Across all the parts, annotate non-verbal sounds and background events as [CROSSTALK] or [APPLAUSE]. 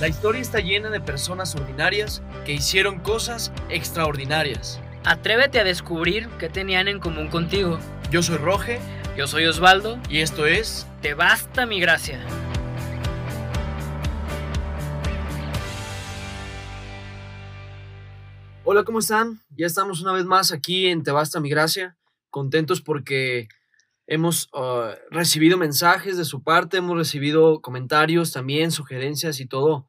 La historia está llena de personas ordinarias que hicieron cosas extraordinarias. Atrévete a descubrir qué tenían en común contigo. Yo soy Roge Yo soy Osvaldo. y esto es Te basta mi gracia. Hola, ¿cómo están? Ya estamos una vez más aquí en Te Basta Mi Gracia, contentos porque hemos uh, recibido mensajes de su parte, hemos recibido comentarios también, sugerencias y todo,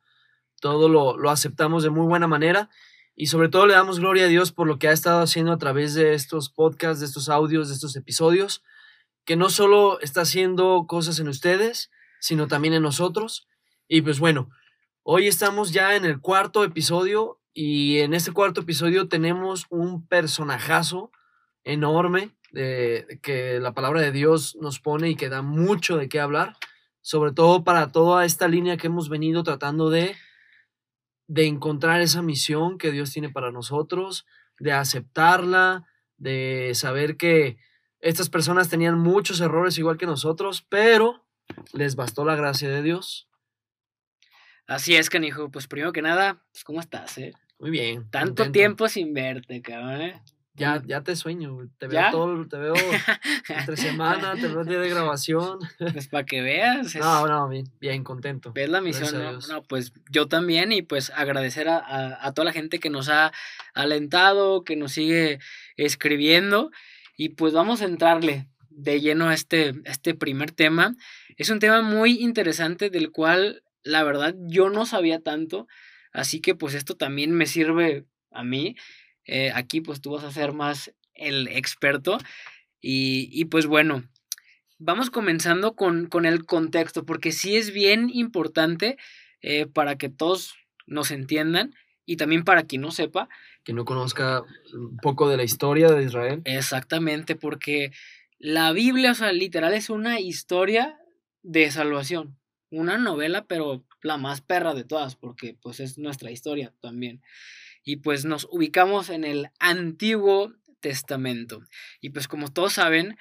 todo lo, lo aceptamos de muy buena manera y sobre todo le damos gloria a Dios por lo que ha estado haciendo a través de estos podcasts, de estos audios, de estos episodios, que no solo está haciendo cosas en ustedes, sino también en nosotros. Y pues bueno, hoy estamos ya en el cuarto episodio y en este cuarto episodio tenemos un personajazo enorme de, que la palabra de Dios nos pone y que da mucho de qué hablar, sobre todo para toda esta línea que hemos venido tratando de, de encontrar esa misión que Dios tiene para nosotros, de aceptarla, de saber que estas personas tenían muchos errores igual que nosotros, pero les bastó la gracia de Dios. Así es, canijo. Pues primero que nada, pues ¿cómo estás, eh? Muy bien. Tanto contento. tiempo sin verte, cabrón, eh. Ya, ya te sueño. Te ¿Ya? veo todo, te veo [LAUGHS] entre semana, te veo el día de grabación. pues para que veas. [LAUGHS] es- No, no, bien, bien, contento. Ves la misión, ¿no? No, pues yo también y pues agradecer a, a- a toda la gente que nos ha alentado, que nos sigue escribiendo y pues vamos a entrarle de lleno a este, a este primer tema. Es un tema muy interesante del cual la verdad yo no sabía tanto, así que pues esto también me sirve a mí. Eh, aquí pues tú vas a ser más el experto y, y pues bueno, vamos comenzando con, con el contexto, porque sí es bien importante eh, para que todos nos entiendan y también para quien no sepa Que no conozca un poco de la historia de Israel. exactamente, porque la Biblia, o sea, literal es una historia de salvación, una novela, pero la más perra de todas, porque pues es nuestra historia también. Y pues nos ubicamos en el Antiguo Testamento. Y pues como todos saben,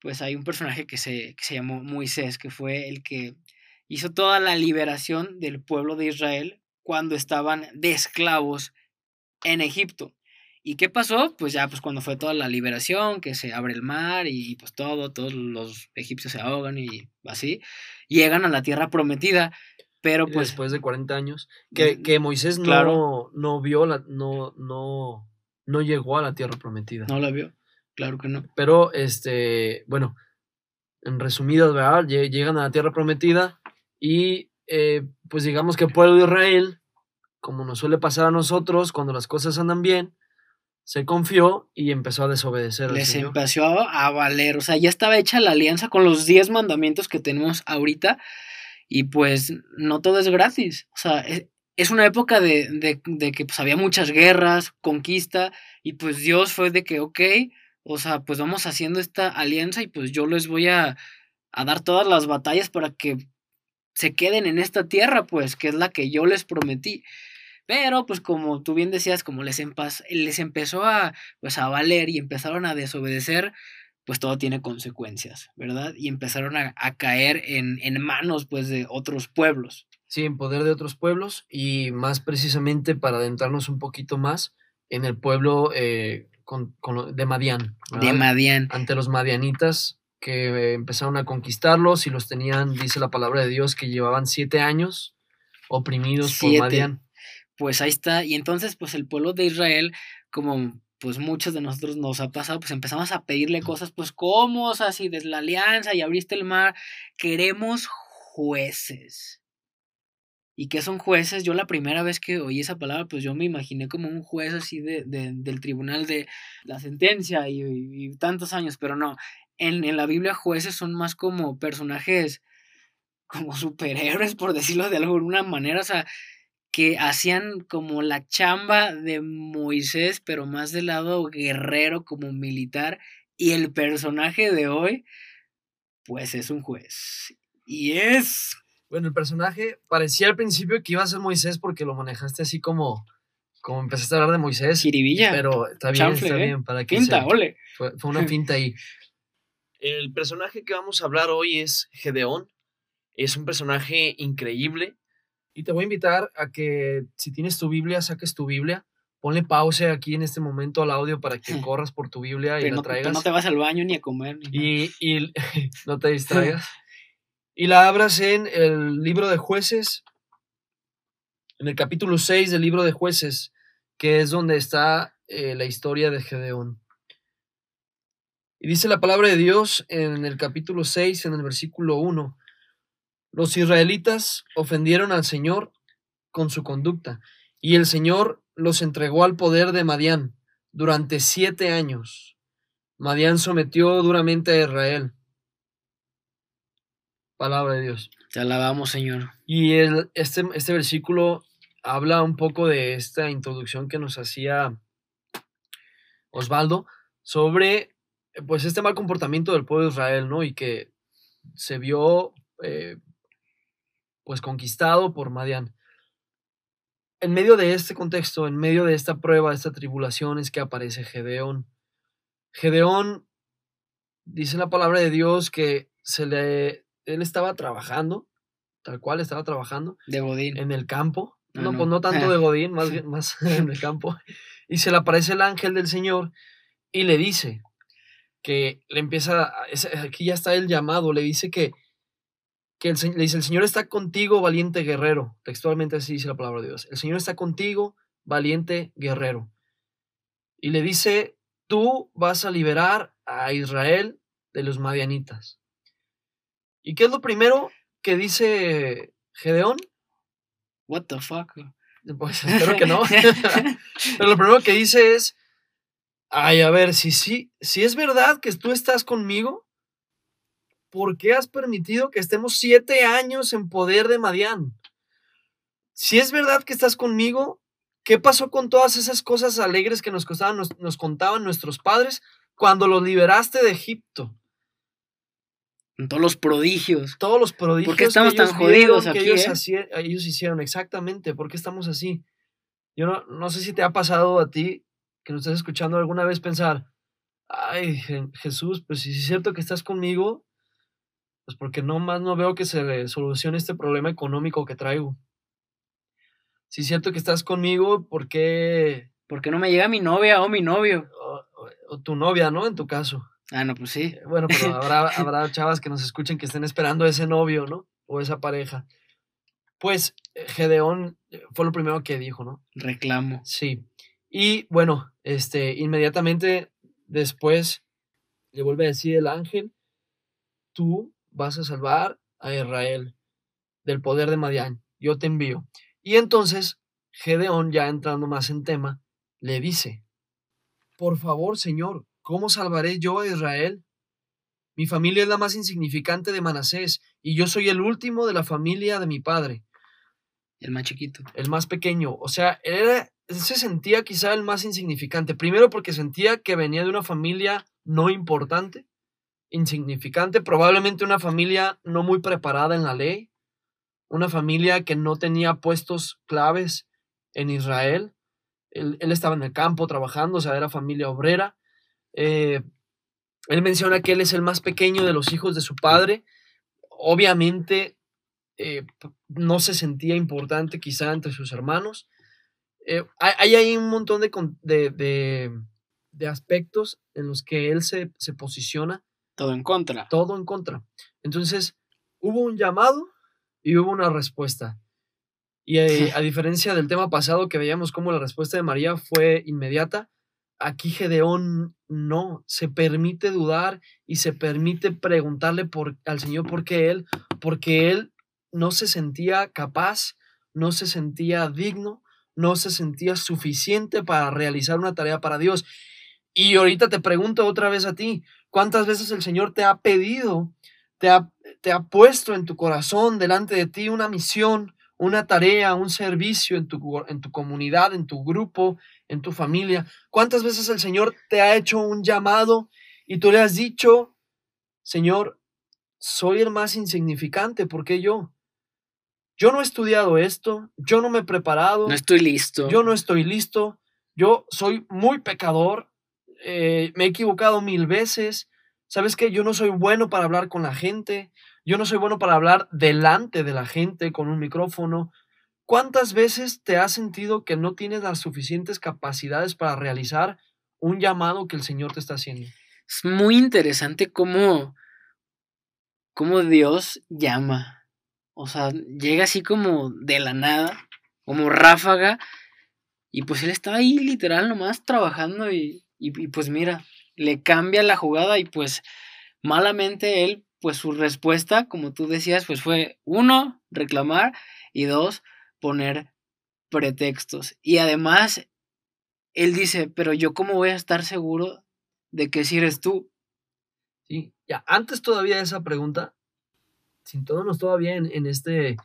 pues hay un personaje que se, que se llamó Moisés, que fue el que hizo toda la liberación del pueblo de Israel cuando estaban de esclavos en Egipto. ¿Y qué pasó? Pues ya, pues cuando fue toda la liberación, que se abre el mar y pues todo, todos los egipcios se ahogan y así, llegan a la tierra prometida, pero pues después de 40 años. Que, que Moisés no, claro. no vio, la, no, no, no llegó a la tierra prometida. no la vio, claro que no. Pero, este, bueno, en resumidas, ¿verdad? Lle- Llegan a la tierra prometida y, eh, pues digamos que el pueblo de Israel, como nos suele pasar a nosotros, cuando las cosas andan bien, se confió y empezó a desobedecer Les empezó a, a valer, o sea, ya estaba hecha la alianza con los 10 mandamientos que tenemos ahorita y pues no todo es gratis, o sea, es, es una época de, de, de que pues había muchas guerras, conquista y pues Dios fue de que, ok, o sea, pues vamos haciendo esta alianza y pues yo les voy a, a dar todas las batallas para que se queden en esta tierra, pues, que es la que yo les prometí. Pero, pues, como tú bien decías, como les, les empezó a, pues, a valer y empezaron a desobedecer, pues todo tiene consecuencias, ¿verdad? Y empezaron a, a caer en, en manos, pues, de otros pueblos. Sí, en poder de otros pueblos y más precisamente para adentrarnos un poquito más en el pueblo eh, con- con de Madián. De. Madián. ante los madianitas que empezaron a conquistarlos y los tenían, dice la palabra de Dios, que llevaban siete años oprimidos Siete. por Madián. Pues ahí está. Y entonces, pues, el pueblo de Israel, como pues muchos de nosotros nos ha pasado, pues empezamos a pedirle cosas, pues, ¿cómo? O sea, si desde la alianza y abriste el mar, queremos jueces. ¿Y qué son jueces? Yo la primera vez que oí esa palabra, pues yo me imaginé como un juez así de, de- del tribunal de la sentencia y, y tantos años, pero no. En, en la Biblia jueces son más como personajes, como superhéroes, por decirlo de alguna manera, o sea, que hacían como la chamba de Moisés, pero más del lado guerrero como militar, y el personaje de hoy, pues es un juez. Y es Bueno, el personaje parecía al principio que iba a ser Moisés porque lo manejaste así como, como empezaste a hablar de Moisés. Jiribilla. Pero está bien, Chanfle, está ¿eh? bien. Para que se- ole. fue, fue una finta ahí. El personaje que vamos a hablar hoy es Gedeón. Es un personaje increíble. Y te voy a invitar a que si tienes tu Biblia, saques tu Biblia. Ponle pause aquí en este momento al audio para que [LAUGHS] corras por tu Biblia y Pero la no, traigas. no te vas al baño ni a comer. ni nada. y, y [LAUGHS] no te [LAUGHS] distraigas. Y la abras en el libro de jueces, en el capítulo 6 del libro de jueces, que es donde está eh, la historia de Gedeón. Y dice la palabra de Dios en el capítulo 6, en el versículo 1, los israelitas ofendieron al Señor con su conducta, y el Señor los entregó al poder de Madián durante siete años. Madián sometió duramente a Israel. Palabra de Dios. Te alabamos, Señor. Y el, este, este versículo habla un poco de esta introducción que nos hacía Osvaldo sobre pues este mal comportamiento del pueblo de Israel, ¿no? Y que se vio eh, pues conquistado por Madián. En medio de este contexto, en medio de esta prueba, de esta tribulación, es que aparece Gedeón. Gedeón, dice la palabra de Dios que se le, él estaba trabajando, tal cual estaba trabajando, De Godín. en el campo. Ah, No, no. pues no tanto [LAUGHS] de Godín, más más [LAUGHS] en el campo. Y se le aparece el ángel del Señor y le dice que le empieza, aquí ya está el llamado, le dice que, que el, le dice, el Señor está contigo, valiente guerrero. Textualmente así dice la palabra de Dios. El Señor está contigo, valiente guerrero. Y le dice, tú vas a liberar a Israel de los madianitas. ¿Y qué es lo primero que dice Gedeón? What the fuck? Pues espero que no. [LAUGHS] Pero lo primero que dice es, ay, a ver, si sí, si es verdad que tú estás conmigo, ¿por qué has permitido que estemos siete años en poder de Madián? Si es verdad que estás conmigo, ¿qué pasó con todas esas cosas alegres que nos, costaban, nos, nos contaban nuestros padres cuando los liberaste de Egipto? Todos los prodigios. todos los prodigios ¿Por qué estamos que ellos tan jodidos que aquí, ellos, eh? ellos hicieron exactamente, ¿por qué estamos así? Yo no, no sé si te ha pasado a ti que nos estás escuchando alguna vez pensar, ay, Je- Jesús, pues si es cierto que estás conmigo, pues porque no más no veo que se solucione este problema económico que traigo. Si es cierto que estás conmigo, ¿por qué? ¿Por qué no me llega mi novia o mi novio? O, o- o tu novia, ¿no? En tu caso. Ah, no, pues sí. Eh, Bueno, pero [LAUGHS] habrá, habrá chavas que nos escuchen que estén esperando ese novio, ¿no? O esa pareja. Pues eh, Gedeón eh, fue lo primero que dijo, ¿no? Reclamo. Sí. Y bueno, este, inmediatamente después le vuelve a decir el ángel, tú vas a salvar a Israel del poder de Madián, yo te envío. Y entonces Gedeón, ya entrando más en tema, le dice, por favor, Señor, ¿cómo salvaré yo a Israel? Mi familia es la más insignificante de Manasés y yo soy el último de la familia de mi padre El más chiquito. el más pequeño. O sea, él, era- él se sentía quizá el más insignificante. Primero porque sentía que venía de una familia no importante, insignificante, probablemente una familia no muy preparada en la ley, una familia que no tenía puestos claves en Israel. Él, él estaba en el campo trabajando, o sea, era familia obrera. Eh, él menciona que él es el más pequeño de los hijos de su padre. Obviamente eh, no se sentía importante quizá entre sus hermanos. Eh, hay, hay un montón de, de, de- de aspectos en los que él se, se posiciona Todo en contra. todo en contra. Entonces, hubo un llamado y hubo una respuesta. Y eh, [LAUGHS] a diferencia del tema pasado que veíamos cómo la respuesta de María fue inmediata, aquí Gedeón no, se permite dudar y se permite preguntarle por, al Señor por qué él, porque él no se sentía capaz, no se sentía digno, no se sentía suficiente para realizar una tarea para Dios. Y ahorita te pregunto otra vez a ti, ¿cuántas veces el Señor te ha pedido, te ha, te ha puesto en tu corazón delante de ti una misión, una tarea, un servicio en tu, en tu comunidad, en tu grupo, en tu familia? ¿Cuántas veces el Señor te ha hecho un llamado y tú le has dicho, Señor, soy el más insignificante, ¿por qué yo? Yo no he estudiado esto, yo no me he preparado, No estoy listo. yo no estoy listo, yo soy muy pecador, eh, me he equivocado mil veces, ¿sabes qué? Yo no soy bueno para hablar con la gente, yo no soy bueno para hablar delante de la gente con un micrófono, ¿Cuántas veces te has sentido que no tienes las suficientes capacidades para realizar un llamado que el Señor te está haciendo? Es muy interesante cómo, cómo Dios llama. O sea, llega así como de la nada, como ráfaga, y pues él está ahí literal nomás trabajando y, y, pues mira, le cambia la jugada y pues malamente él, pues su respuesta, como tú decías, pues fue uno, reclamar y dos, poner pretextos. Y además, él dice, pero yo cómo voy a estar seguro de que si eres tú. Sí, ya, antes todavía esa pregunta, sin todo nos todavía en este,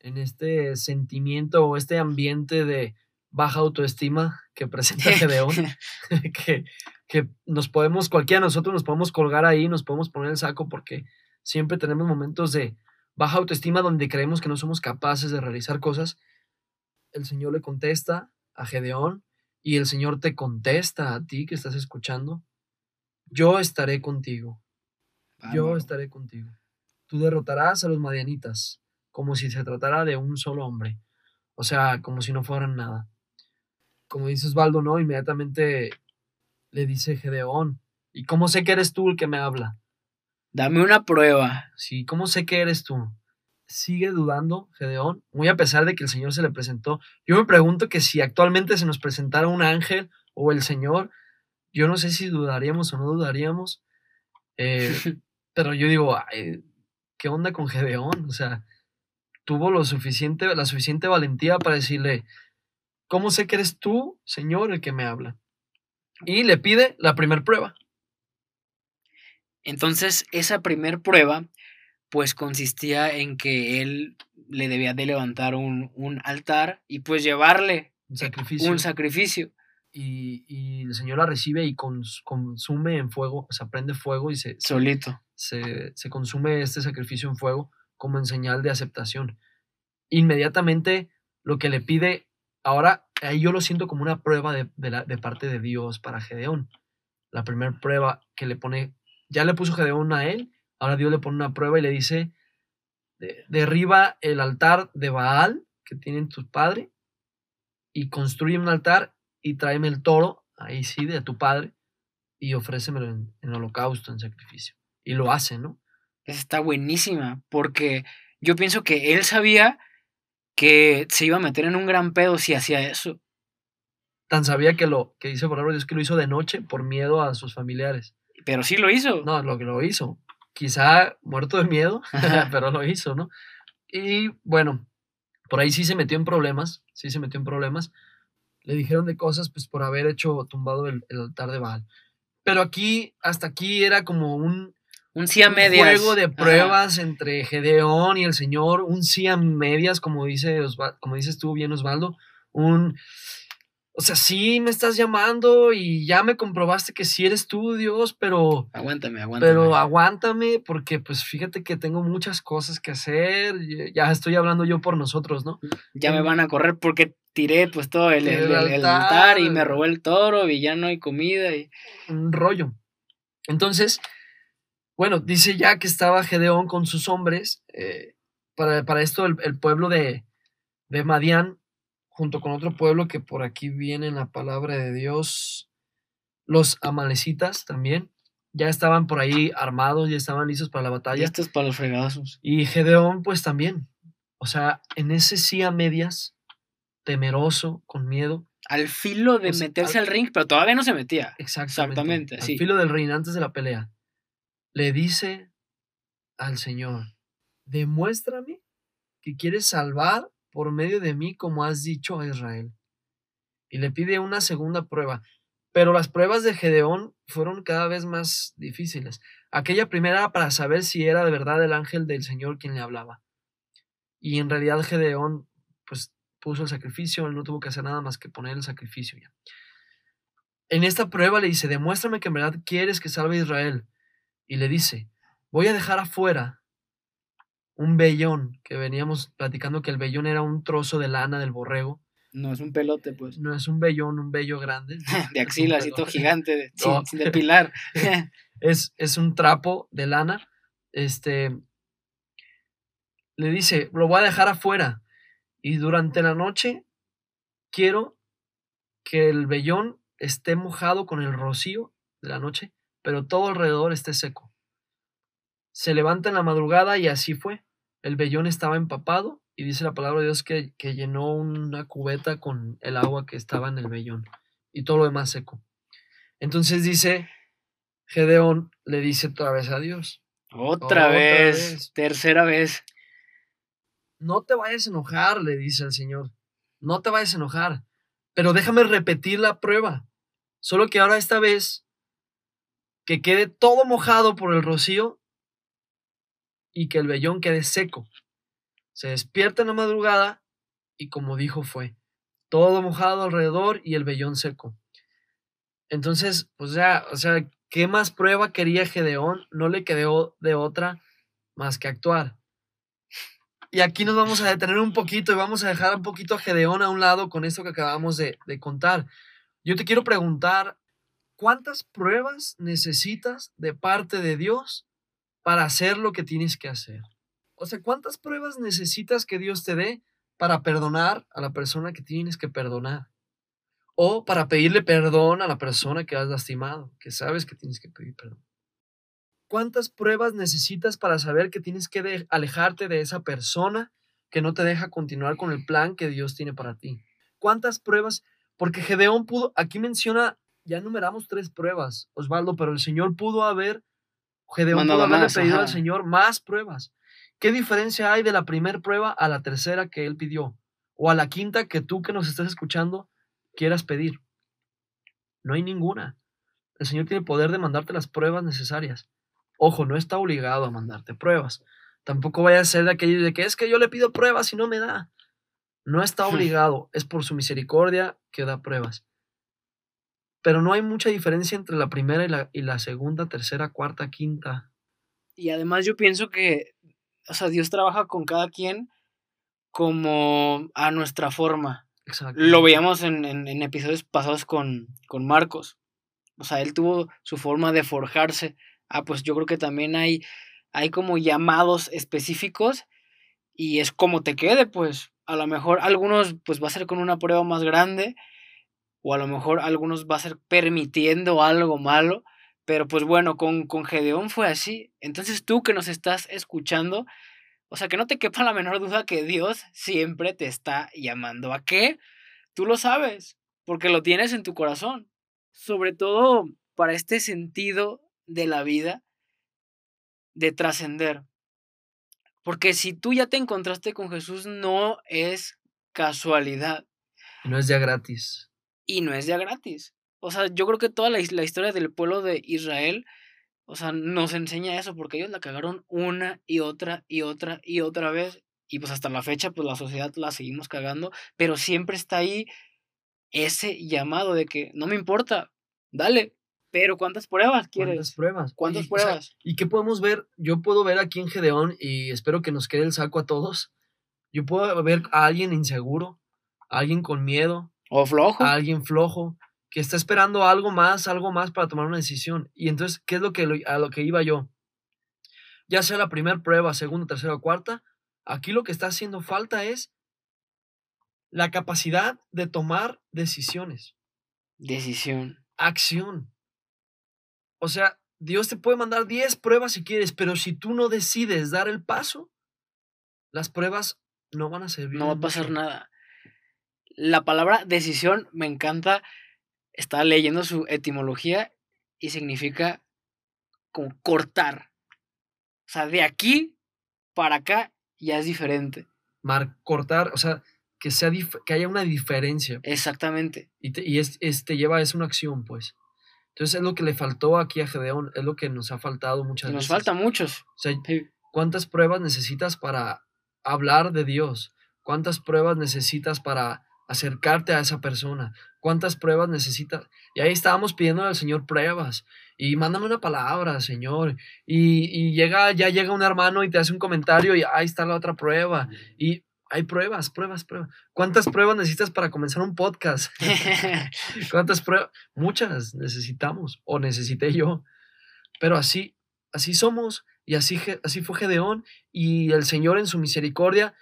en este sentimiento o este ambiente de baja autoestima que presenta Gedeón, [LAUGHS] [LAUGHS] que, que nos podemos, cualquiera de nosotros nos podemos colgar ahí, nos podemos poner el saco porque siempre tenemos momentos de baja autoestima donde creemos que no somos capaces de realizar cosas. El Señor le contesta a Gedeón y el Señor te contesta a ti que estás escuchando. Yo estaré contigo. Yo estaré contigo. Tú derrotarás a los madianitas como si se tratara de un solo hombre. O sea, como si no fueran nada. Como dice Osvaldo, ¿no? Inmediatamente le dice Gedeón. ¿Y cómo sé que eres tú el que me habla? Dame una prueba. Sí, ¿cómo sé que eres tú? Sigue dudando Gedeón, muy a pesar de que el Señor se le presentó. Yo me pregunto que si actualmente se nos presentara un ángel o el Señor, yo no sé si dudaríamos o no dudaríamos. Eh, [LAUGHS] pero yo digo, ¿qué onda con Gedeón? O sea, tuvo lo suficiente, la suficiente valentía para decirle, ¿cómo sé que eres tú, Señor, el que me habla? Y le pide la primera prueba. Entonces, esa primer prueba, pues consistía en que él le debía de levantar un, altar y pues llevarle un sacrificio. Un sacrificio. Y, el Señor la recibe y consume en fuego, se prende fuego y se... Solito. Se, se, consume este sacrificio en fuego como en señal de aceptación. Inmediatamente lo que le pide, ahora ahí yo lo siento como una prueba de, de parte de Dios para Gedeón. La primera prueba que le pone ya le puso Gedeón a él, ahora Dios le pone una prueba y le dice, derriba el altar de Baal que tienen tu padre y construye un altar y tráeme el toro, ahí sí, de tu padre, y ofrécemelo en, en holocausto, en sacrificio. Y lo hace, ¿no? Está buenísima, porque yo pienso que él sabía que se iba a meter en un gran pedo si hacía eso. Tan sabía que lo que dice por Dios que lo hizo de noche por miedo a sus familiares. Pero sí lo hizo. No, lo que lo hizo. Quizá muerto de miedo, [LAUGHS] pero lo hizo, ¿no? Y bueno, por ahí sí se metió en problemas, sí se metió en problemas. Le dijeron de cosas, pues por haber hecho tumbado el, altar de Baal. Pero aquí, hasta aquí era como un, un sí a medias. Un juego de pruebas entre Gedeón y el Señor, un sí a medias, como, dice como dices tú bien, Osvaldo, un o sea, sí me estás llamando y ya me comprobaste que sí eres tú, Dios, pero... Aguántame, aguántame. Pero aguántame porque pues fíjate que tengo muchas cosas que hacer. Ya estoy hablando yo por nosotros, ¿no? Ya me van a correr porque tiré pues todo el, altar, y me robó el toro y ya no hay comida y... Un rollo. Entonces, bueno, dice ya que estaba Gedeón con sus hombres. Eh, para, para, esto el, el pueblo de, de Madián junto con otro pueblo que por aquí viene en la palabra de Dios, los amalecitas también, ya estaban por ahí armados, ya estaban listos para la batalla. Listos para los fregazos. Y Gedeón pues también, o sea, en ese sí a medias, temeroso, con miedo. Al filo de meterse al, ring, pero todavía no se metía. Exactamente. Exactamente al filo del ring antes de la pelea. Le dice al Señor, demuéstrame que quieres salvar por medio de mí, como has dicho a Israel. Y le pide una segunda prueba. Pero las pruebas de Gedeón fueron cada vez más difíciles. Aquella primera era para saber si era de verdad el ángel del Señor quien le hablaba. Y en realidad Gedeón, pues puso el sacrificio, él no tuvo que hacer nada más que poner el sacrificio ya. En esta prueba le dice, demuéstrame que en verdad quieres que salve a Israel. Y le dice, voy a dejar afuera un vellón, que veníamos platicando que el vellón era un trozo de lana del borrego. No es un pelote, pues. No es un vellón, un vello grande. [LAUGHS] de axila, así todo gigante, de, [LAUGHS] sin, depilar. [LAUGHS] es, es un trapo de lana. Este. Le dice, lo voy a dejar afuera. y durante la noche quiero que el vellón esté mojado con el rocío de la noche, pero todo alrededor esté seco. Se levanta en la madrugada y así fue. El vellón estaba empapado y dice la palabra de Dios que, que llenó una cubeta con el agua que estaba en el vellón y todo lo demás seco. Entonces dice, Gedeón le dice otra vez a Dios. Otra, vez, tercera vez. No te vayas a enojar, le dice el Señor. No te vayas a enojar. Pero déjame repetir la prueba. Solo que ahora esta vez que quede todo mojado por el rocío y que el vellón quede seco. Se despierta en la madrugada y como dijo fue, todo mojado alrededor y el vellón seco. Entonces, pues ya, o sea, ¿qué más prueba quería Gedeón? No le quedó de otra más que actuar. Y aquí nos vamos a detener un poquito y vamos a dejar un poquito a Gedeón a un lado con esto que acabamos de, de contar. Yo te quiero preguntar, ¿cuántas pruebas necesitas de parte de Dios para hacer lo que tienes que hacer? O sea, ¿cuántas pruebas necesitas que Dios te dé para perdonar a la persona que tienes que perdonar? o para pedirle perdón a la persona que has lastimado, que sabes que tienes que pedir perdón. ¿Cuántas pruebas necesitas para saber que tienes que alejarte de esa persona que no te deja continuar con el plan que Dios tiene para ti? ¿Cuántas pruebas? Porque Gedeón pudo, aquí menciona, ya numeramos tres pruebas, Osvaldo, pero el Señor pudo haber, Gedeón pudo haberle pedido al Señor más pruebas. ¿Qué diferencia hay de la primera prueba a la tercera que él pidió? O a la quinta que tú que nos estás escuchando quieras pedir. No hay ninguna. El Señor tiene poder de mandarte las pruebas necesarias. Ojo, no está obligado a mandarte pruebas. Tampoco vaya a ser de aquello de que es que yo le pido pruebas y no me da. No está obligado, es por su misericordia que da pruebas. Pero no hay mucha diferencia entre la primera y la, y la segunda, tercera, cuarta, quinta. Y además yo pienso que, o sea, Dios trabaja con cada quien como a nuestra forma. Lo veíamos en, en, episodios pasados con, con, Marcos. O sea, él tuvo su forma de forjarse. Ah, pues yo creo que también hay, hay como llamados específicos y es como te quede, pues. A lo mejor algunos pues va a ser con una prueba más grande o a lo mejor algunos va a ser permitiendo algo malo. Pero pues bueno, con, con Gedeón fue así. Entonces tú que nos estás escuchando, o sea, que no te quepa la menor duda que Dios siempre te está llamando a qué. Tú lo sabes, porque lo tienes en tu corazón. Sobre todo para este sentido de la vida, de trascender. Porque si tú ya te encontraste con Jesús, no es casualidad. No es ya gratis. Y no es ya gratis. O sea, yo creo que toda la, la historia del pueblo de Israel o sea, nos enseña eso porque ellos la cagaron una y otra y otra y otra vez. Y pues hasta la fecha, pues la sociedad la seguimos cagando. Pero siempre está ahí ese llamado de que no me importa, dale. Pero ¿cuántas pruebas quieres? ¿Cuántas pruebas? ¿Cuántas pruebas? ¿Y qué podemos ver? Yo puedo ver aquí en Gedeón y espero que nos quede el saco a todos. Yo puedo ver a alguien inseguro, a alguien con miedo. O flojo. A alguien flojo que está esperando algo más, algo más para tomar una decisión. Y entonces, ¿qué es lo que, a lo que iba yo? Ya sea la primera prueba, segunda, tercera o cuarta, aquí lo que está haciendo falta es la capacidad de tomar decisiones. Decisión. Acción. O sea, Dios te puede mandar 10 pruebas si quieres, pero si tú no decides dar el paso, las pruebas no van a servir. No va a pasar nada. La palabra decisión me encanta estaba leyendo su etimología y significa como cortar. O sea, de aquí para acá ya es diferente. Mar, cortar, o sea, que, sea que haya una diferencia. Exactamente. Y, te, y es, te lleva, es una acción, pues. Entonces es lo que le faltó aquí a Gedeón, es lo que nos ha faltado muchas nos veces. Nos falta muchos. O sea, ¿cuántas pruebas necesitas para hablar de Dios? ¿Cuántas pruebas necesitas para acercarte a esa persona. ¿Cuántas pruebas necesitas? Y ahí estábamos pidiendo al Señor pruebas. Y mándame una palabra, Señor. Y, llega, ya llega un hermano y te hace un comentario y ahí está la otra prueba. Y hay pruebas, pruebas, pruebas. ¿Cuántas pruebas necesitas para comenzar un podcast? [LAUGHS] [LAUGHS] ¿Cuántas pruebas? Muchas necesitamos o necesité yo. Pero así, así somos y así, así fue Gedeón y el Señor en su misericordia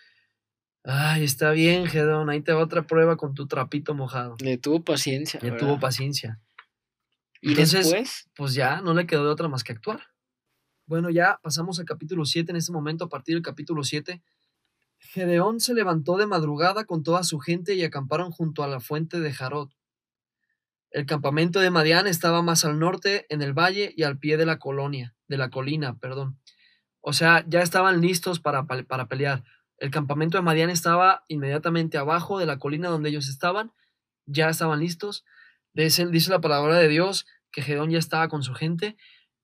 Ay, está bien, Gedeón, ahí te va otra prueba con tu trapito mojado. Le tuvo paciencia. Le ¿verdad? tuvo paciencia. Y Entonces, después, pues ya no le quedó de otra más que actuar. Bueno, ya pasamos al capítulo 7. En este momento, a partir del capítulo 7, Gedeón se levantó de madrugada con toda su gente y acamparon junto a la fuente de Jarod. El campamento de Madián estaba más al norte, en el valle y al pie de la colonia, de la colina, perdón. O sea, ya estaban listos para, pa- para pelear. El campamento de Madián estaba inmediatamente abajo de la colina donde ellos estaban, ya estaban listos. Dice, dice la palabra de Dios que Gedeón ya estaba con su gente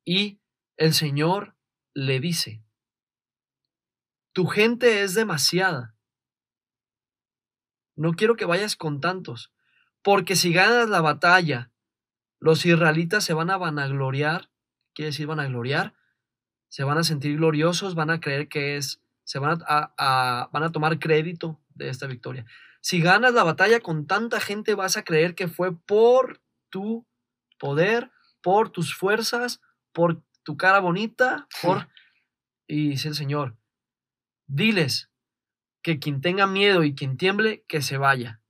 y el Señor le dice, tu gente es demasiada. No quiero que vayas con tantos, porque si ganas la batalla, los israelitas se van a vanagloriar, quiere decir vanagloriar, se van a sentir gloriosos, van a creer que es, se van a, a- van a tomar crédito de esta victoria. Si ganas la batalla con tanta gente, vas a creer que fue por tu poder, por tus fuerzas, por tu cara bonita, por... Y dice el Señor, diles que quien tenga miedo y quien tiemble, que se vaya.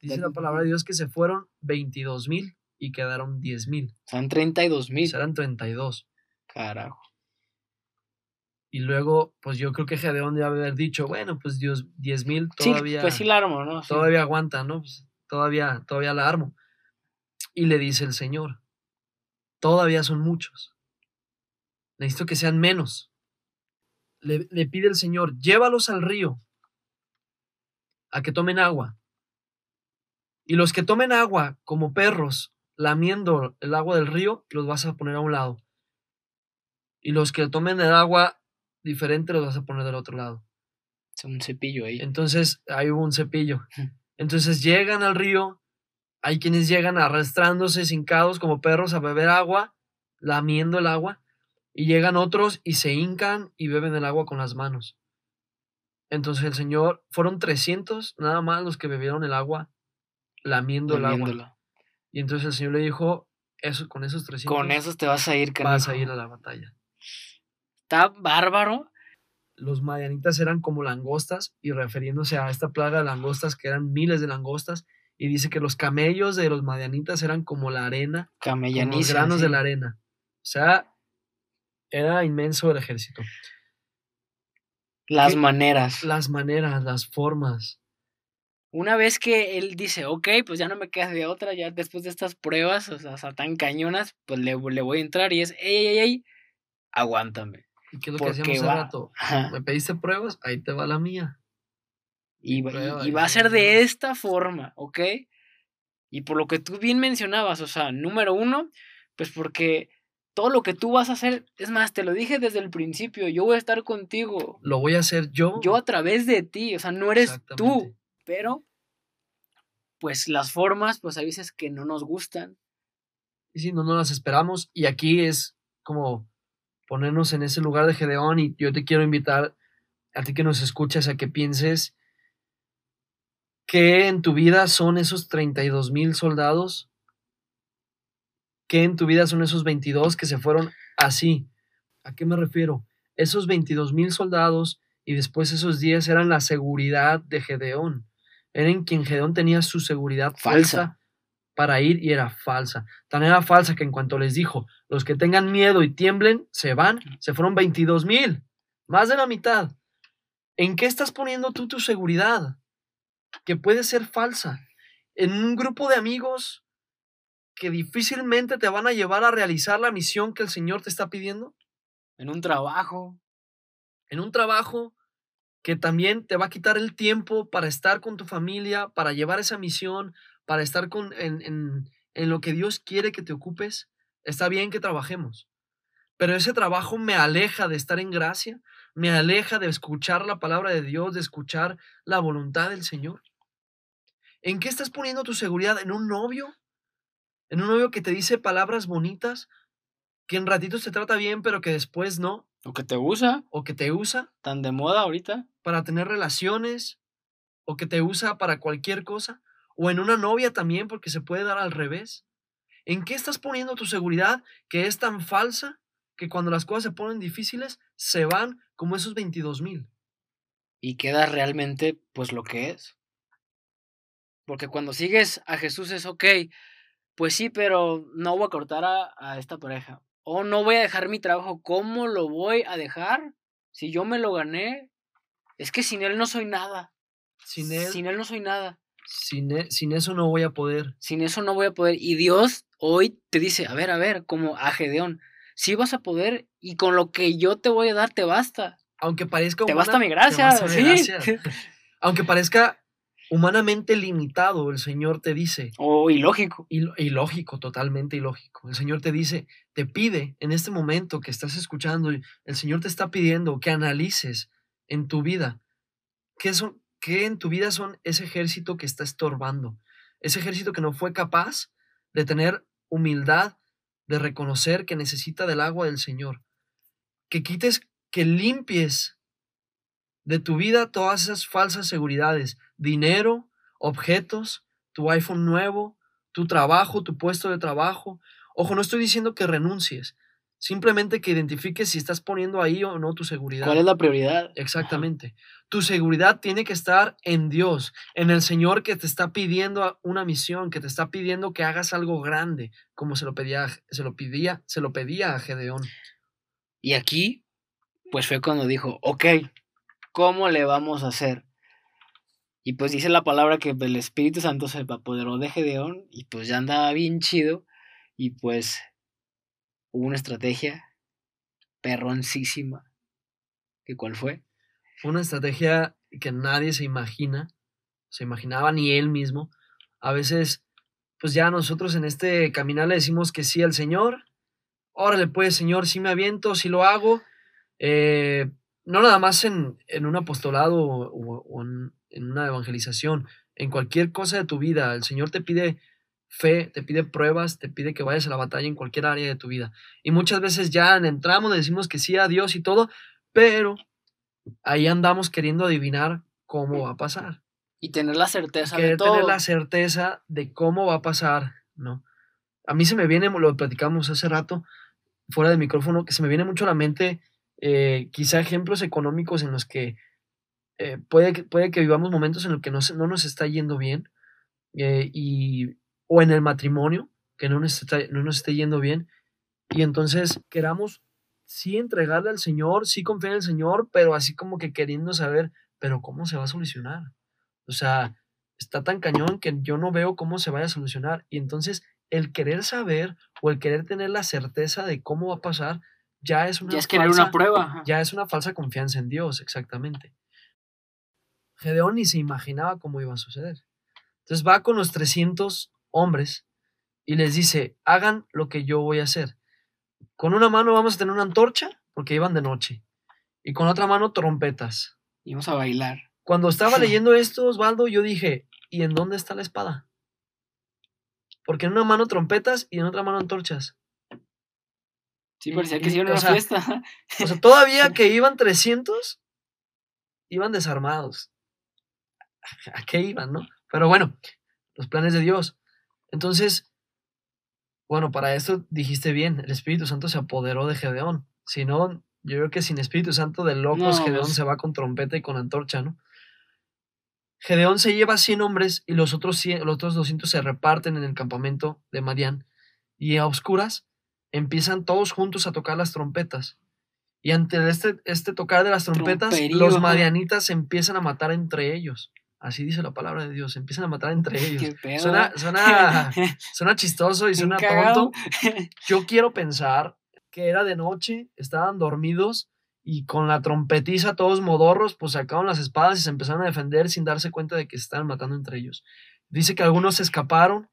Dice la palabra de Dios que se fueron 22 mil y quedaron 10 mil. son 32 mil. Serán 32. Carajo. Y luego, pues yo creo que Gedeón debe haber dicho, bueno, pues Dios, 10 mil Sí, todavía, pues sí la armo, ¿no? Sí. todavía aguanta, ¿no? Pues, todavía, todavía la armo. Y le dice el Señor, todavía son muchos. Necesito que sean menos. Le, le pide el Señor, llévalos al río a que tomen agua. Y los que tomen agua como perros, lamiendo el agua del río, los vas a poner a un lado. Y los que tomen el agua diferente, los vas a poner del otro lado. Es un cepillo ahí. Entonces, ahí hubo un cepillo. Entonces llegan al río, hay quienes llegan arrastrándose, hincados como perros a beber agua, lamiendo el agua, y llegan otros y se hincan y beben el agua con las manos. Entonces el Señor, fueron 300 nada más los que bebieron el agua, lamiendo el agua. Y entonces el Señor le dijo, eso, con esos 300 Con esos te vas a ir, vas a ir a la batalla. Está bárbaro. los madianitas eran como langostas y refiriéndose a esta plaga de langostas que eran miles de langostas y dice que los camellos de los madianitas eran como la arena, como los granos de la arena. O sea, era inmenso el ejército. Las ¿Qué? maneras. Las maneras, las formas. Una vez que él dice, ok, pues ya no me queda de otra, ya después de estas pruebas, o sea, tan cañonas, pues le, le voy a entrar y es, ey, ey, ey, aguántame. ¿Y qué es lo que hacíamos hace va- rato? Ajá. ¿Me pediste pruebas? Ahí te va la mía. Y, va- y- prueba, y y va a ser de esta forma, ¿ok? Y por lo que tú bien mencionabas, o sea, número uno, pues porque todo lo que tú vas a hacer, es más, te lo dije desde el principio, yo voy a estar contigo, Lo voy a hacer yo. yo a través de ti, o sea, no eres tú, pero pues las formas, pues hay veces que no nos gustan. Y si no, no las esperamos. Y aquí es como ponernos en ese lugar de Gedeón y yo te quiero invitar a ti que nos escuchas a que pienses que en tu vida son esos 32 mil soldados, que en tu vida son esos 22 que se fueron así. ¿A qué me refiero? Esos 22 mil soldados y después esos 10 eran la seguridad de Gedeón. Eran quien Gedeón tenía su seguridad Falsa. falsa para ir y era falsa. Tan era falsa que en cuanto les dijo, los que tengan miedo y tiemblen, se van, se fueron 22 mil, más de la mitad. ¿En qué estás poniendo tú tu seguridad? Que puede ser falsa. En un grupo de amigos que difícilmente te van a llevar a realizar la misión que el Señor te está pidiendo. En un trabajo, En un trabajo que también te va a quitar el tiempo para estar con tu familia, para llevar esa misión, para estar con, en, en, en lo que Dios quiere que te ocupes. Está bien que trabajemos, pero ese trabajo me aleja de estar en gracia, me aleja de escuchar la palabra de Dios, de escuchar la voluntad del Señor. ¿En qué estás poniendo tu seguridad? ¿En un novio? ¿En un novio que te dice palabras bonitas? Que en ratitos te trata bien, pero que después no, lo que te usa, o que te usa tan de moda ahorita. para tener relaciones, o que te usa para cualquier cosa, o en una novia también, porque se puede dar al revés. ¿En qué estás poniendo tu seguridad que es tan falsa que cuando las cosas se ponen difíciles se van como esos 22 mil? y queda realmente pues lo que es. Porque cuando sigues a Jesús es ok, pues sí, pero no voy a cortar a, a esta pareja. O no voy a dejar mi trabajo. ¿Cómo lo voy a dejar? Si yo me lo gané, es que sin él no soy nada. Sin él, Sin él no soy nada. Sin, e- sin eso no voy a poder. Sin eso no voy a poder. Y Dios hoy te dice, a ver, a ver, como a Gedeón, sí vas a poder y con lo que yo te voy a dar te basta. Aunque parezca Te humana- basta mi te gracia, basta mi sí. gracia. [LAUGHS] Aunque parezca humanamente limitado, el Señor te dice, O ilógico. y ilógico, totalmente ilógico. El Señor te dice, te pide en este momento que estás escuchando, el Señor te está pidiendo que analices en tu vida qué, son, qué en tu vida son ese ejército que está estorbando, ese ejército que no fue capaz de tener humildad, de reconocer que necesita del agua del Señor, que quites, que limpies de tu vida todas esas falsas seguridades, dinero, objetos, tu iPhone nuevo, tu trabajo, tu puesto de trabajo. Ojo, no estoy diciendo que renuncies, simplemente que identifiques si estás poniendo ahí o no tu seguridad. ¿Cuál es la prioridad? Exactamente. Tu seguridad tiene que estar en Dios, en el Señor que te está pidiendo una misión, que te está pidiendo que hagas algo grande, como se lo pedía, se lo pedía, se lo pedía a Gedeón. Y aquí, pues fue cuando dijo, ok, ¿cómo le vamos a hacer? Y pues dice la palabra que el Espíritu Santo se apoderó de Gedeón y pues ya andaba bien chido y pues hubo una estrategia perroncísima. ¿Que cuál fue? Una estrategia que nadie se imagina, se imaginaba ni él mismo. A veces, pues ya nosotros en este caminar le decimos que sí al Señor. Órale, pues, Señor, sí me aviento, sí lo hago. Eh, no nada más en, en un apostolado o, en una evangelización, en cualquier cosa de tu vida. El Señor te pide fe, te pide pruebas, te pide que vayas a la batalla en cualquier área de tu vida. Y muchas veces ya entramos, le decimos que sí a Dios y todo, pero ahí andamos queriendo adivinar cómo va a pasar. Y tener la certeza de Querer todo. tener la certeza de cómo va a pasar, ¿no? A mí se me viene, lo platicamos hace rato, fuera de micrófono, que se me viene mucho a la mente eh, quizá ejemplos económicos en los que eh, puede, que puede que vivamos momentos en los que no nos está yendo bien eh, y, o en el matrimonio, que no nos, está, no nos esté yendo bien, y entonces queramos sí entregarle al Señor, sí confiar en el Señor, pero así como que queriendo saber, pero ¿cómo se va a solucionar? O sea, está tan cañón que yo no veo cómo se vaya a solucionar. Y entonces el querer saber o el querer tener la certeza de cómo va a pasar ya es una, ya es falsa, una prueba. ya es una falsa confianza en Dios, exactamente. Gedeón ni se imaginaba cómo iba a suceder. Entonces va con los 300 hombres y les dice, hagan lo que yo voy a hacer. Con una mano vamos a tener una antorcha, porque iban de noche, y con otra mano trompetas. Y vamos a bailar. Cuando estaba [LAUGHS] leyendo esto, Osvaldo, yo dije, ¿y en dónde está la espada? Porque en una mano trompetas y en otra mano antorchas. Sí, parecía que o una sea, fiesta. [LAUGHS] O sea, todavía [LAUGHS] que iban 300, iban desarmados. ¿A qué iban, no? Pero bueno, los planes de Dios. Entonces, bueno, para esto dijiste bien, el Espíritu Santo se apoderó de Gedeón. Si no, yo creo que sin Espíritu Santo de locos, No, Gedeón pues- se va con trompeta y con antorcha, ¿no? Gedeón se lleva 100 hombres y los otros, 100 los otros 200 se reparten en el campamento de Madián. Y a oscuras empiezan todos juntos a tocar las trompetas. Y ante este, este tocar de las trompetas, Tromperío, los madianitas se empiezan a matar entre ellos. Así dice la palabra de Dios, empiezan a matar entre [LAUGHS] ellos. Qué pedo. Suena, ¿eh? suena, [LAUGHS] suena chistoso y suena tonto. [LAUGHS] Yo quiero pensar que era de noche, estaban dormidos y con la trompetiza todos modorros, pues sacaron las espadas y se empezaron a defender sin darse cuenta de que se estaban matando entre ellos. Dice que algunos se escaparon,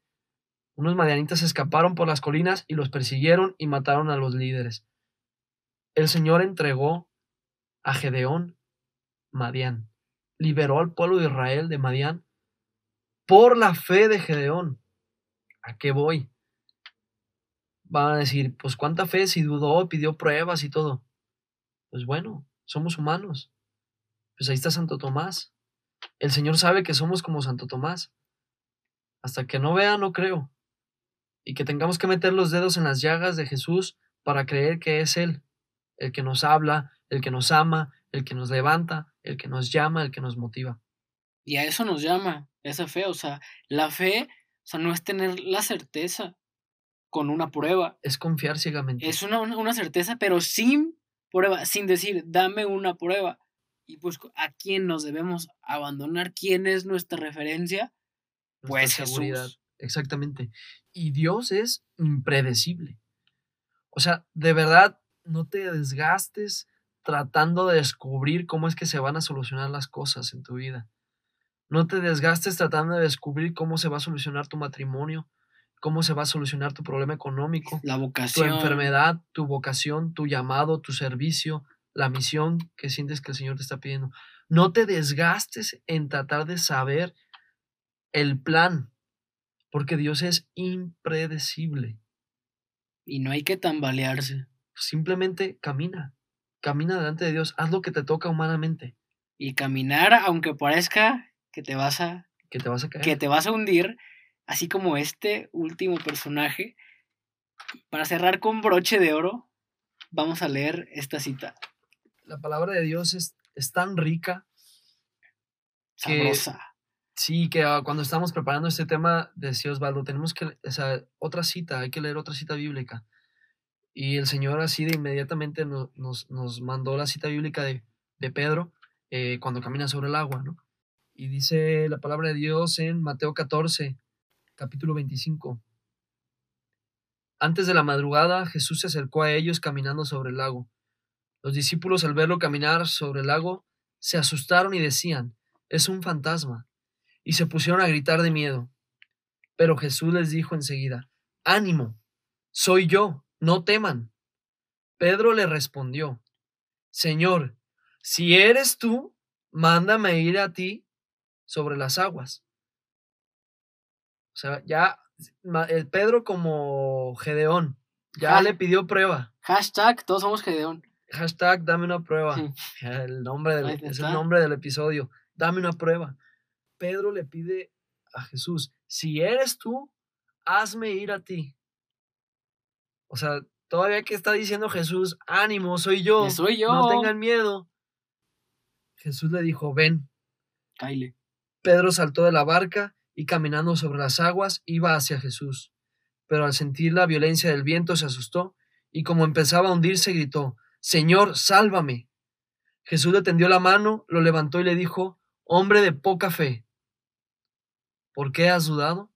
unos madianitas se escaparon por las colinas y los persiguieron y mataron a los líderes. El Señor entregó a Gedeón Madián, liberó al pueblo de Israel de Madián por la fe de Gedeón. ¿A qué voy? Van a decir, pues cuánta fe si dudó, pidió pruebas y todo. Pues bueno, somos humanos. Pues ahí está Santo Tomás. El Señor sabe que somos como Santo Tomás. Hasta que no vea, no creo. Y que tengamos que meter los dedos en las llagas de Jesús para creer que es Él, el que nos habla, el que nos ama, el que nos levanta, el que nos llama, el que nos motiva. Y a eso nos llama esa fe. O sea, la fe, o sea, no es tener la certeza con una prueba. Es confiar ciegamente. Es una, una, certeza, pero sin prueba, sin decir, dame una prueba. Y pues, ¿a quién nos debemos abandonar? ¿Quién es nuestra referencia? Pues seguridad. Jesús. Exactamente. Y Dios es impredecible. O sea, de verdad, no te desgastes tratando de descubrir cómo es que se van a solucionar las cosas en tu vida. No te desgastes tratando de descubrir cómo se va a solucionar tu matrimonio, cómo se va a solucionar tu problema económico, La tu enfermedad, tu vocación, tu llamado, tu servicio, la misión que sientes que el Señor te está pidiendo. No te desgastes en tratar de saber el plan, porque Dios es impredecible. Y no hay que tambalearse. Simplemente camina, camina delante de Dios, haz lo que te toca humanamente, Y caminar, aunque parezca que te vas a, que te vas a caer. que te vas a hundir, así como este último personaje. Para cerrar con broche de oro, vamos a leer esta cita La palabra de Dios es, es tan rica Que- sabrosa. Sí, que ah, cuando estamos preparando este tema, decía Osvaldo, tenemos que, o sea, otra cita, hay que leer otra cita bíblica. Y el Señor así de inmediatamente no- nos, nos mandó la cita bíblica de, de Pedro eh, cuando camina sobre el agua, ¿no? Y dice la palabra de Dios en Mateo 14, capítulo 25. Antes de la madrugada, Jesús se acercó a ellos caminando sobre el lago. Los discípulos al verlo caminar sobre el lago se asustaron y decían, es un fantasma y se pusieron a gritar de miedo. Pero Jesús les dijo enseguida, ánimo, soy yo, no teman. Pedro le respondió, Señor, si eres tú, mándame ir a ti sobre las aguas. O sea, ya eh, Pedro como Gedeón, ya le pidió prueba. Hashtag, todos somos Gedeón. Hashtag, dame una prueba. [LAUGHS] El nombre del, es el nombre del episodio. Dame una prueba. Pedro le pide a Jesús, si eres tú, hazme ir a ti. O sea, todavía que está diciendo Jesús, ánimo, soy yo. Soy yo. No tengan miedo. Jesús le dijo, ven. Kyle. Pedro saltó de la barca y caminando sobre las aguas iba hacia Jesús. Pero al sentir la violencia del viento se asustó y como empezaba a hundirse gritó, Señor, sálvame. Jesús le tendió la mano, lo levantó y le dijo, Hombre de poca fe, ¿por qué has dudado?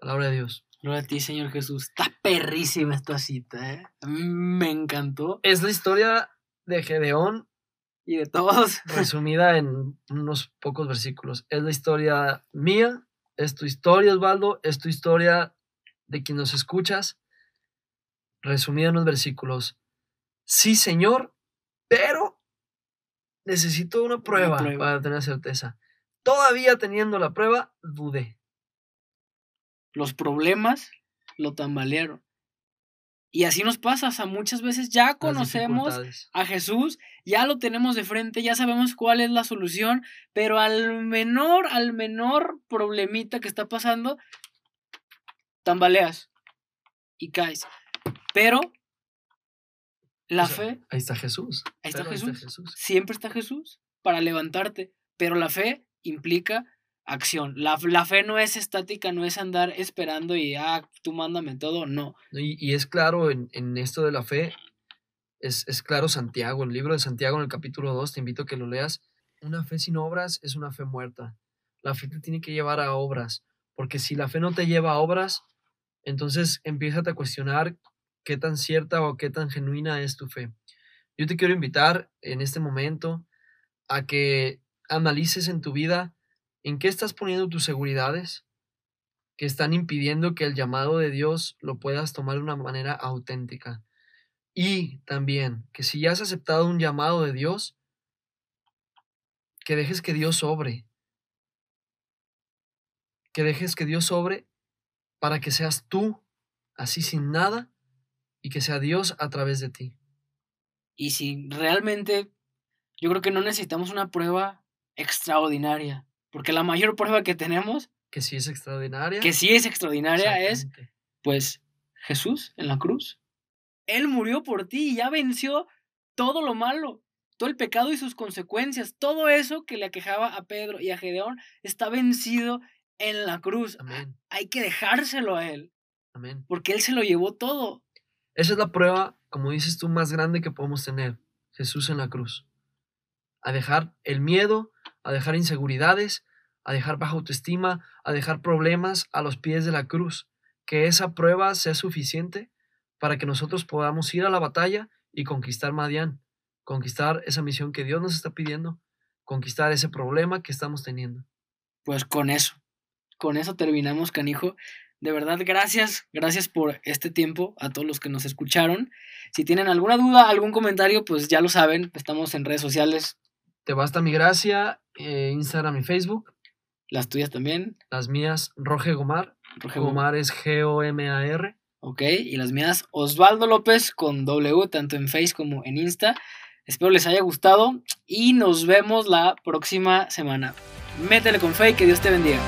Palabra de Dios. Gloria a ti, Señor Jesús. Está perrísima esta cita, ¿eh? Me encantó. Es la historia de Gedeón Y de todos. [LAUGHS] resumida en unos pocos versículos. Es la historia mía, es tu historia, Osvaldo, es tu historia de quien nos escuchas, resumida en unos versículos. Sí, Señor, pero necesito una prueba, prueba. para tener certeza. Todavía teniendo la prueba, dudé. Los problemas lo tambalearon. Y así nos pasa. O sea, muchas veces ya conocemos a Jesús, ya lo tenemos de frente, ya sabemos cuál es la solución, pero al menor, al menor problemita que está pasando, tambaleas y caes. Pero la O sea, fe, Ahí está Jesús. ahí está Jesús. Siempre está Jesús para levantarte, pero la fe implica acción. La, la fe no es estática, no es andar esperando y, ah, tú mándame todo, no. Y, y es claro en, en esto de la fe, es, es claro Santiago, el libro de Santiago en el capítulo 2, te invito a que lo leas. Una fe sin obras es una fe muerta. La fe te tiene que llevar a obras, porque si la fe no te lleva a obras, entonces empieza a cuestionar qué tan cierta o qué tan genuina es tu fe. Yo te quiero invitar en este momento a que analices en tu vida en qué estás poniendo tus seguridades, que están impidiendo que el llamado de Dios lo puedas tomar de una manera auténtica. Y también que si ya has aceptado un llamado de Dios, que dejes que Dios sobre. Que dejes que Dios sobre para que seas tú, así sin nada, y que sea Dios a través de ti. Y si realmente, yo creo que no necesitamos una prueba extraordinaria, porque la mayor prueba que tenemos, Que si es extraordinaria. que sí es extraordinaria, es pues Jesús en la cruz. Él murió por ti y ya venció todo lo malo. todo el pecado y sus consecuencias, todo eso que le aquejaba a Pedro y a Gedeón está vencido en la cruz. Amén. Hay que dejárselo a él, Amén. porque él se lo llevó todo. Esa es la prueba, como dices tú, más grande que podemos tener. Jesús en la cruz. A dejar el miedo, a dejar inseguridades, a dejar baja autoestima, a dejar problemas a los pies de la cruz. Que esa prueba sea suficiente para que nosotros podamos ir a la batalla y conquistar Madián, conquistar esa misión que Dios nos está pidiendo, conquistar ese problema que estamos teniendo. Pues con eso, con eso terminamos, canijo. De verdad, gracias, gracias por este tiempo a todos los que nos escucharon. Si tienen alguna duda, algún comentario, pues ya lo saben, estamos en redes sociales, Te basta mi gracia, eh, Instagram y Facebook. las tuyas también. Las mías, Roge Gomar. Roge Gomar es G-O-M-A-R. Ok, y las mías, Osvaldo López con W, tanto en Face como en Insta. Espero les haya gustado y nos vemos la próxima semana. Métele con fe y que Dios te bendiga.